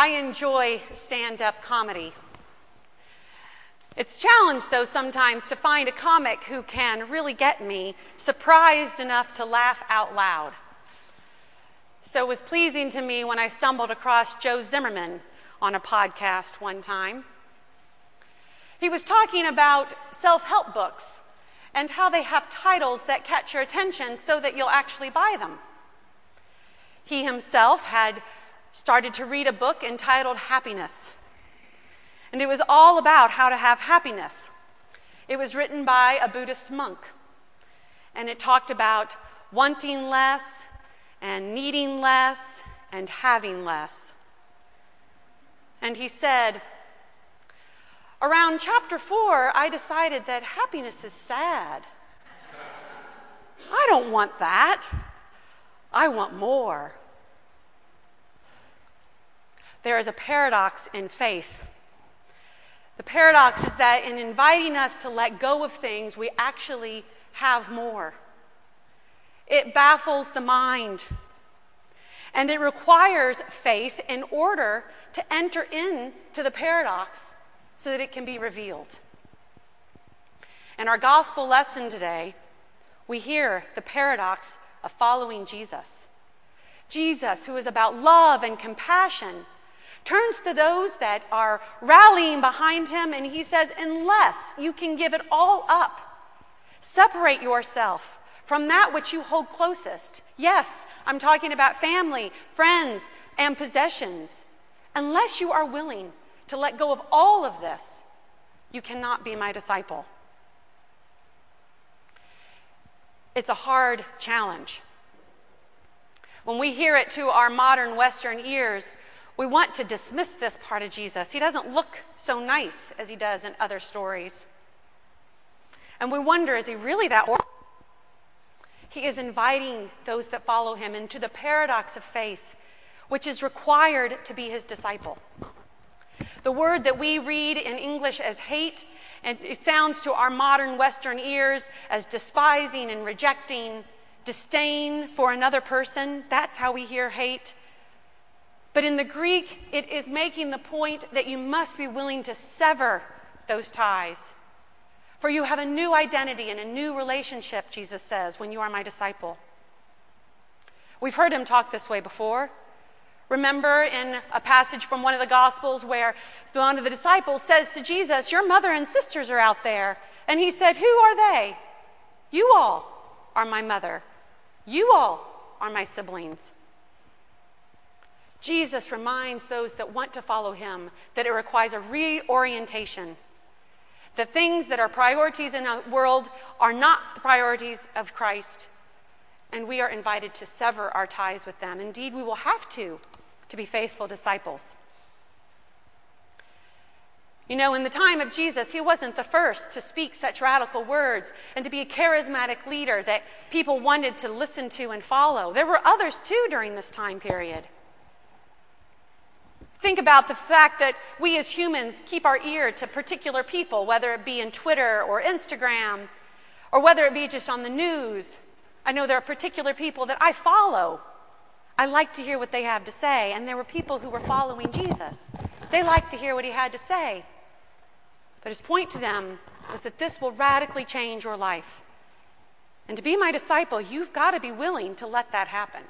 I enjoy stand up comedy. It's challenged, though, sometimes to find a comic who can really get me surprised enough to laugh out loud. So it was pleasing to me when I stumbled across Joe Zimmerman on a podcast one time. He was talking about self help books and how they have titles that catch your attention so that you'll actually buy them. He himself had started to read a book entitled Happiness, and it was all about how to have happiness. It was written by a Buddhist monk, and it talked about wanting less and needing less and having less. And he said, Around chapter four, I decided that happiness is sad. I don't want that. I want more. There is a paradox in faith. The paradox is that in inviting us to let go of things, we actually have more. It baffles the mind. And it requires faith in order to enter into the paradox so that it can be revealed. In our gospel lesson today, we hear the paradox of following Jesus. Jesus, who is about love and compassion, turns to those that are rallying behind him and he says, Unless you can give it all up, separate yourself from that which you hold closest. Yes, I'm talking about family, friends, and possessions. Unless you are willing to let go of all of this, you cannot be my disciple. It's a hard challenge. When we hear it to our modern Western ears, we want to dismiss this part of Jesus. He doesn't look so nice as he does in other stories. And we wonder is he really that? He is inviting those that follow him into the paradox of faith, which is required to be his disciple. The word that we read in English as hate, and it sounds to our modern Western ears as despising and rejecting, disdain for another person. That's how we hear hate. But in the Greek, it is making the point that you must be willing to sever those ties. For you have a new identity and a new relationship, Jesus says, when you are my disciple. We've heard him talk this way before. Remember in a passage from one of the Gospels where one of the disciples says to Jesus, Your mother and sisters are out there. And he said, Who are they? You all are my mother. You all are my siblings. Jesus reminds those that want to follow him that it requires a reorientation. The things that are priorities in the world are not the priorities of Christ, and we are invited to sever our ties with them. Indeed, we will have to to be faithful disciples. You know, in the time of Jesus, he wasn't the first to speak such radical words and to be a charismatic leader that people wanted to listen to and follow. There were others too during this time period. Think about the fact that we as humans keep our ear to particular people, whether it be in Twitter or Instagram, or whether it be just on the news. I know there are particular people that I follow. I like to hear what they have to say. And there were people who were following Jesus. They liked to hear what he had to say. But his point to them was that this will radically change your life. And to be my disciple, you've got to be willing to let that happen.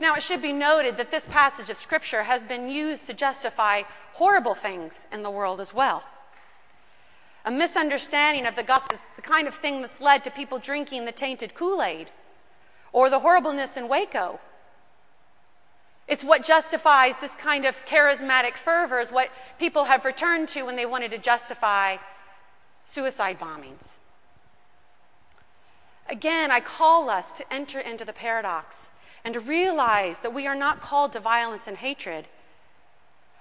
Now, it should be noted that this passage of Scripture has been used to justify horrible things in the world as well. A misunderstanding of the gospel is the kind of thing that's led to people drinking the tainted Kool Aid or the horribleness in Waco. It's what justifies this kind of charismatic fervor, is what people have returned to when they wanted to justify suicide bombings. Again, I call us to enter into the paradox and to realize that we are not called to violence and hatred,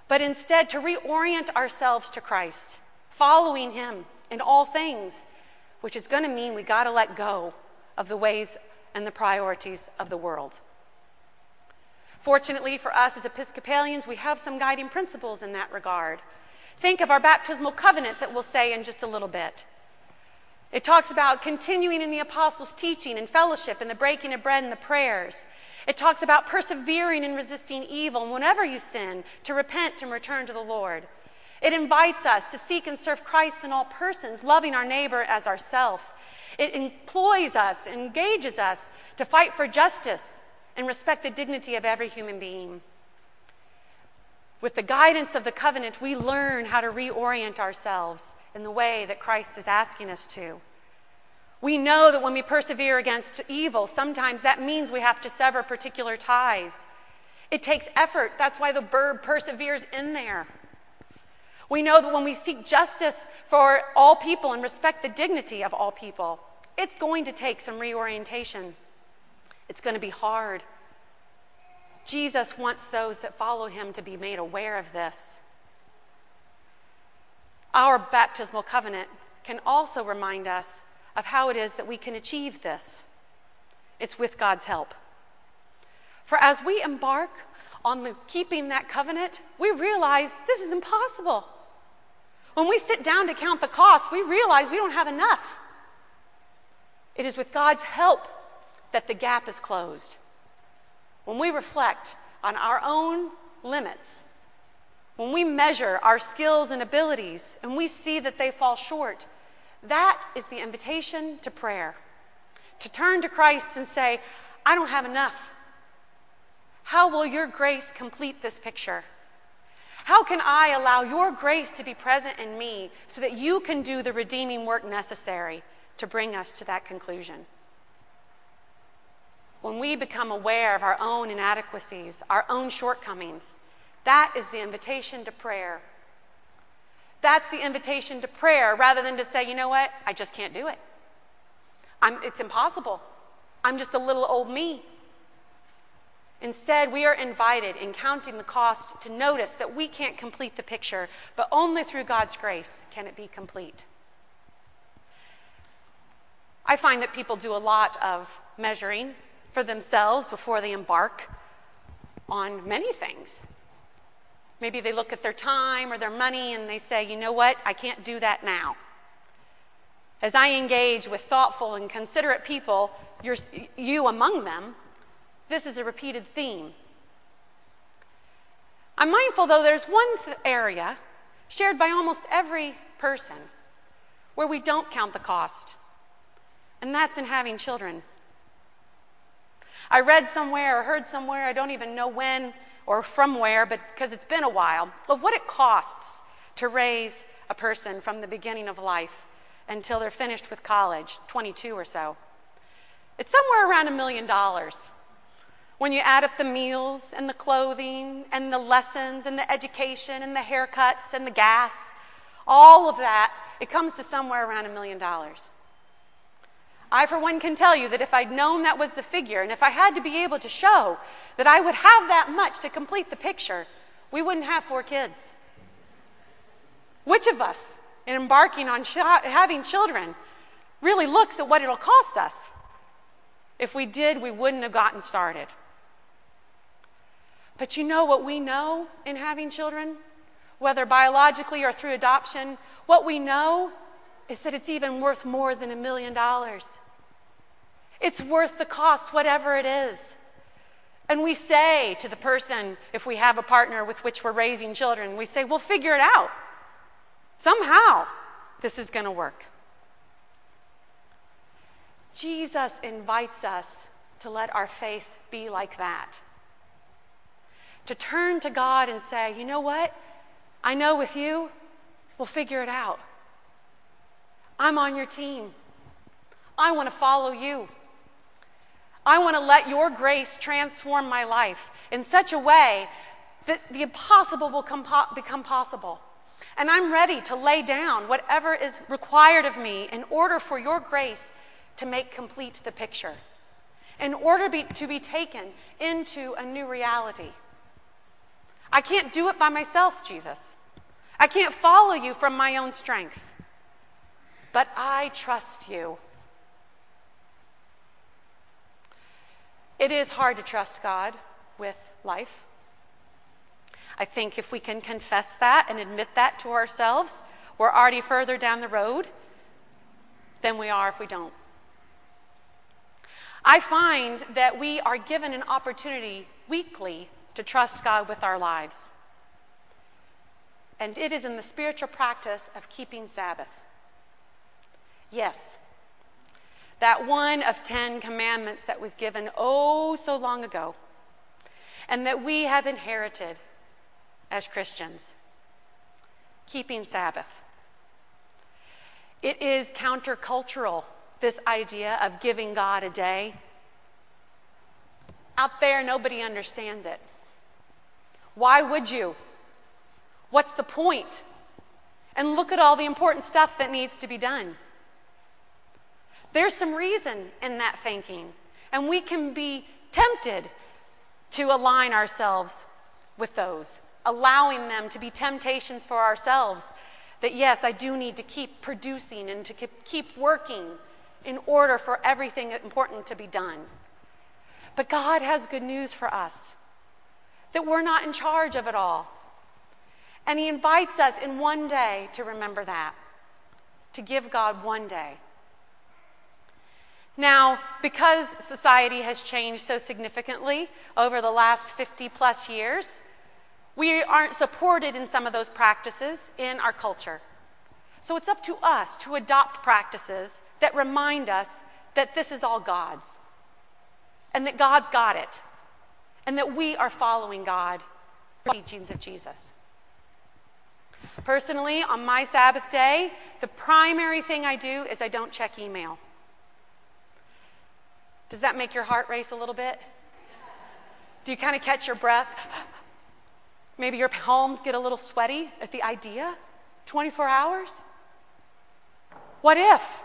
but instead to reorient ourselves to Christ, following Him in all things, which is going to mean we got to let go of the ways and the priorities of the world. Fortunately for us as Episcopalians, we have some guiding principles in that regard. Think of our baptismal covenant that we'll say in just a little bit. It talks about continuing in the apostles' teaching and fellowship and the breaking of bread and the prayers. It talks about persevering and resisting evil, and whenever you sin, to repent and return to the Lord. It invites us to seek and serve Christ in all persons, loving our neighbor as ourself. It employs us, engages us to fight for justice and respect the dignity of every human being. With the guidance of the covenant, we learn how to reorient ourselves in the way that Christ is asking us to. We know that when we persevere against evil, sometimes that means we have to sever particular ties. It takes effort. That's why the verb perseveres in there. We know that when we seek justice for all people and respect the dignity of all people, it's going to take some reorientation. It's going to be hard. Jesus wants those that follow him to be made aware of this. Our baptismal covenant can also remind us of how it is that we can achieve this. It's with God's help. For as we embark on the keeping that covenant, we realize this is impossible. When we sit down to count the costs, we realize we don't have enough. It is with God's help that the gap is closed. When we reflect on our own limits, when we measure our skills and abilities and we see that they fall short, that is the invitation to prayer. To turn to Christ and say, I don't have enough. How will your grace complete this picture? How can I allow your grace to be present in me so that you can do the redeeming work necessary to bring us to that conclusion? When we become aware of our own inadequacies, our own shortcomings, that is the invitation to prayer. That's the invitation to prayer rather than to say, you know what, I just can't do it. I'm, it's impossible. I'm just a little old me. Instead, we are invited in counting the cost to notice that we can't complete the picture, but only through God's grace can it be complete. I find that people do a lot of measuring for themselves before they embark on many things. Maybe they look at their time or their money and they say, you know what, I can't do that now. As I engage with thoughtful and considerate people, you among them, this is a repeated theme. I'm mindful, though, there's one th- area shared by almost every person where we don't count the cost, and that's in having children. I read somewhere or heard somewhere, I don't even know when or from where, but because it's been a while, of what it costs to raise a person from the beginning of life until they're finished with college, 22 or so. It's somewhere around a million dollars. When you add up the meals and the clothing and the lessons and the education and the haircuts and the gas, all of that, it comes to somewhere around a million dollars. I, for one, can tell you that if I'd known that was the figure, and if I had to be able to show that I would have that much to complete the picture, we wouldn't have four kids. Which of us, in embarking on sh- having children, really looks at what it'll cost us? If we did, we wouldn't have gotten started. But you know what we know in having children? Whether biologically or through adoption, what we know is that it's even worth more than a million dollars. It's worth the cost, whatever it is. And we say to the person, if we have a partner with which we're raising children, we say, we'll figure it out. Somehow, this is going to work. Jesus invites us to let our faith be like that to turn to God and say, you know what? I know with you, we'll figure it out. I'm on your team. I want to follow you. I want to let your grace transform my life in such a way that the impossible will become possible. And I'm ready to lay down whatever is required of me in order for your grace to make complete the picture, in order be, to be taken into a new reality. I can't do it by myself, Jesus. I can't follow you from my own strength. But I trust you. It is hard to trust God with life. I think if we can confess that and admit that to ourselves, we're already further down the road than we are if we don't. I find that we are given an opportunity weekly to trust God with our lives. And it is in the spiritual practice of keeping Sabbath. Yes, that one of ten commandments that was given oh so long ago, and that we have inherited as Christians keeping Sabbath. It is countercultural, this idea of giving God a day. Out there, nobody understands it. Why would you? What's the point? And look at all the important stuff that needs to be done. There's some reason in that thinking, and we can be tempted to align ourselves with those, allowing them to be temptations for ourselves. That yes, I do need to keep producing and to keep working in order for everything important to be done. But God has good news for us that we're not in charge of it all. And He invites us in one day to remember that, to give God one day. Now, because society has changed so significantly over the last 50 plus years, we aren't supported in some of those practices in our culture. So it's up to us to adopt practices that remind us that this is all God's and that God's got it and that we are following God, teachings of Jesus. Personally, on my Sabbath day, the primary thing I do is I don't check email. Does that make your heart race a little bit? Do you kind of catch your breath? Maybe your palms get a little sweaty at the idea? 24 hours? What if?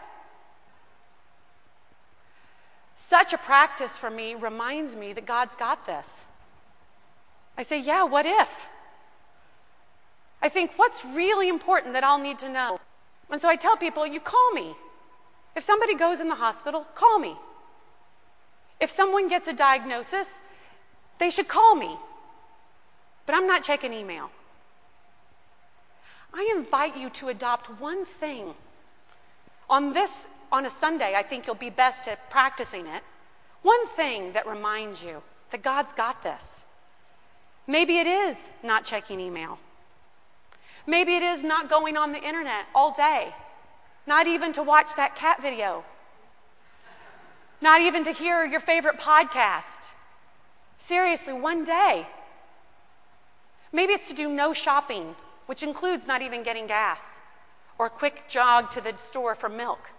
Such a practice for me reminds me that God's got this. I say, yeah, what if? I think, what's really important that I'll need to know? And so I tell people, you call me. If somebody goes in the hospital, call me. If someone gets a diagnosis, they should call me. But I'm not checking email. I invite you to adopt one thing. On this, on a Sunday, I think you'll be best at practicing it. One thing that reminds you that God's got this. Maybe it is not checking email. Maybe it is not going on the internet all day, not even to watch that cat video not even to hear your favorite podcast. Seriously, one day. Maybe it's to do no shopping, which includes not even getting gas or a quick jog to the store for milk.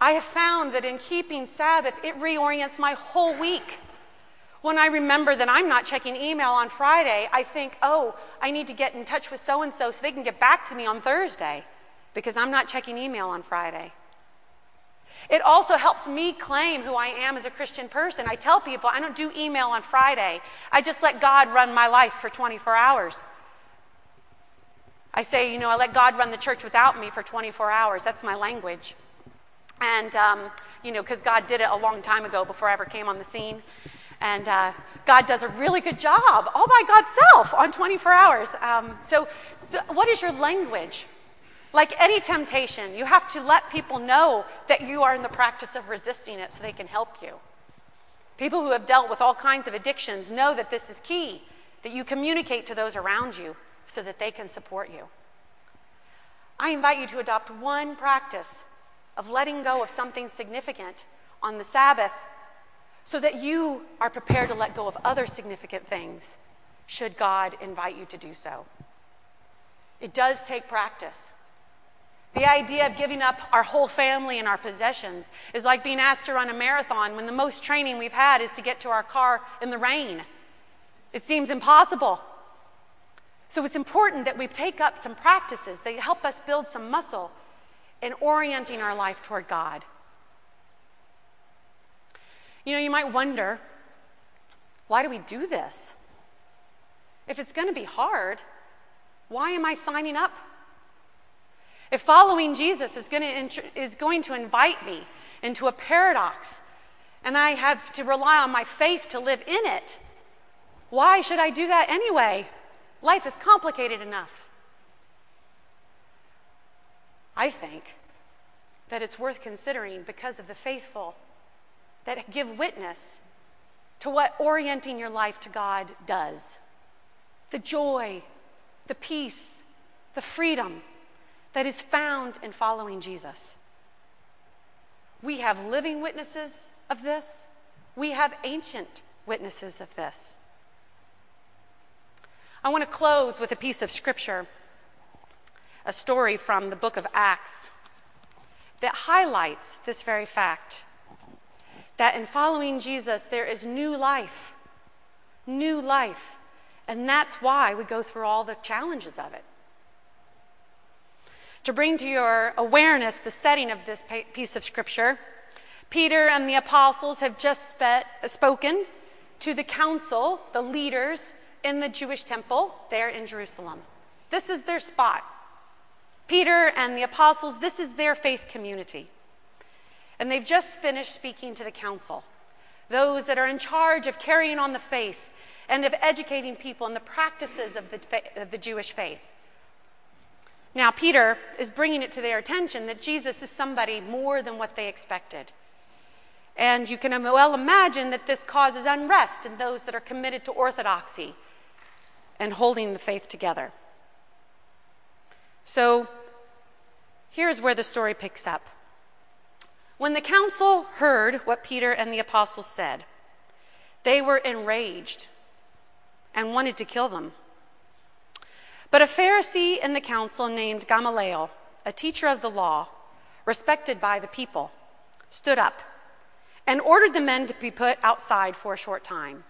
I have found that in keeping Sabbath, it reorients my whole week. When I remember that I'm not checking email on Friday, I think, oh, I need to get in touch with so and so so they can get back to me on Thursday because I'm not checking email on Friday. It also helps me claim who I am as a Christian person. I tell people I don't do email on Friday, I just let God run my life for 24 hours. I say, you know, I let God run the church without me for 24 hours. That's my language. And, um, you know, because God did it a long time ago before I ever came on the scene. And uh, God does a really good job all by God's self on 24 hours. Um, so, th- what is your language? Like any temptation, you have to let people know that you are in the practice of resisting it so they can help you. People who have dealt with all kinds of addictions know that this is key, that you communicate to those around you so that they can support you. I invite you to adopt one practice of letting go of something significant on the Sabbath so that you are prepared to let go of other significant things should God invite you to do so. It does take practice. The idea of giving up our whole family and our possessions is like being asked to run a marathon when the most training we've had is to get to our car in the rain. It seems impossible. So it's important that we take up some practices that help us build some muscle in orienting our life toward God. You know, you might wonder why do we do this? If it's going to be hard, why am I signing up if following Jesus is going, to, is going to invite me into a paradox and I have to rely on my faith to live in it, why should I do that anyway? Life is complicated enough. I think that it's worth considering because of the faithful that give witness to what orienting your life to God does the joy, the peace, the freedom that is found in following Jesus. We have living witnesses of this, we have ancient witnesses of this. I want to close with a piece of scripture, a story from the book of Acts that highlights this very fact that in following Jesus, there is new life. New life. And that's why we go through all the challenges of it. To bring to your awareness the setting of this piece of scripture, Peter and the apostles have just spoken to the council, the leaders in the Jewish temple there in Jerusalem. This is their spot. Peter and the apostles, this is their faith community. And they've just finished speaking to the council, those that are in charge of carrying on the faith and of educating people in the practices of the, of the Jewish faith. Now, Peter is bringing it to their attention that Jesus is somebody more than what they expected. And you can well imagine that this causes unrest in those that are committed to orthodoxy and holding the faith together. So here's where the story picks up. When the council heard what Peter and the apostles said, they were enraged and wanted to kill them. But a Pharisee in the council named Gamaliel, a teacher of the law, respected by the people, stood up and ordered the men to be put outside for a short time.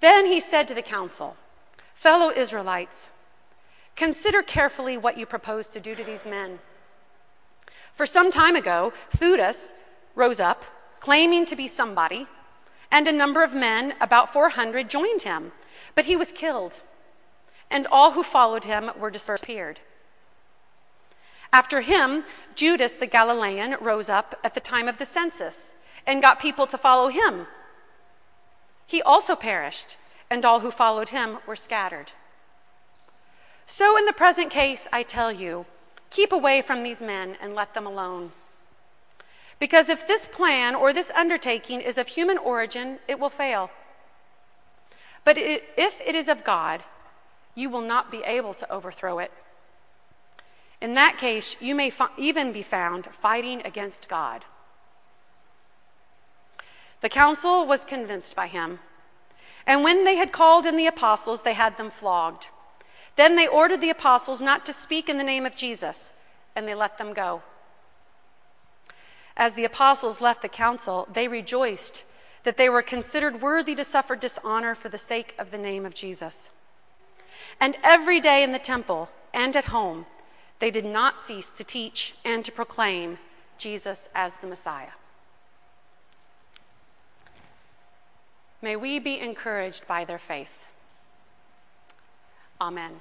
Then he said to the council, Fellow Israelites, consider carefully what you propose to do to these men. For some time ago, Theudas rose up, claiming to be somebody, and a number of men, about 400, joined him, but he was killed, and all who followed him were disappeared. After him, Judas the Galilean rose up at the time of the census and got people to follow him. He also perished, and all who followed him were scattered. So, in the present case, I tell you, keep away from these men and let them alone. Because if this plan or this undertaking is of human origin, it will fail. But if it is of God, you will not be able to overthrow it. In that case, you may even be found fighting against God. The council was convinced by him. And when they had called in the apostles, they had them flogged. Then they ordered the apostles not to speak in the name of Jesus, and they let them go. As the apostles left the council, they rejoiced that they were considered worthy to suffer dishonor for the sake of the name of Jesus. And every day in the temple and at home, they did not cease to teach and to proclaim Jesus as the Messiah. May we be encouraged by their faith. Amen.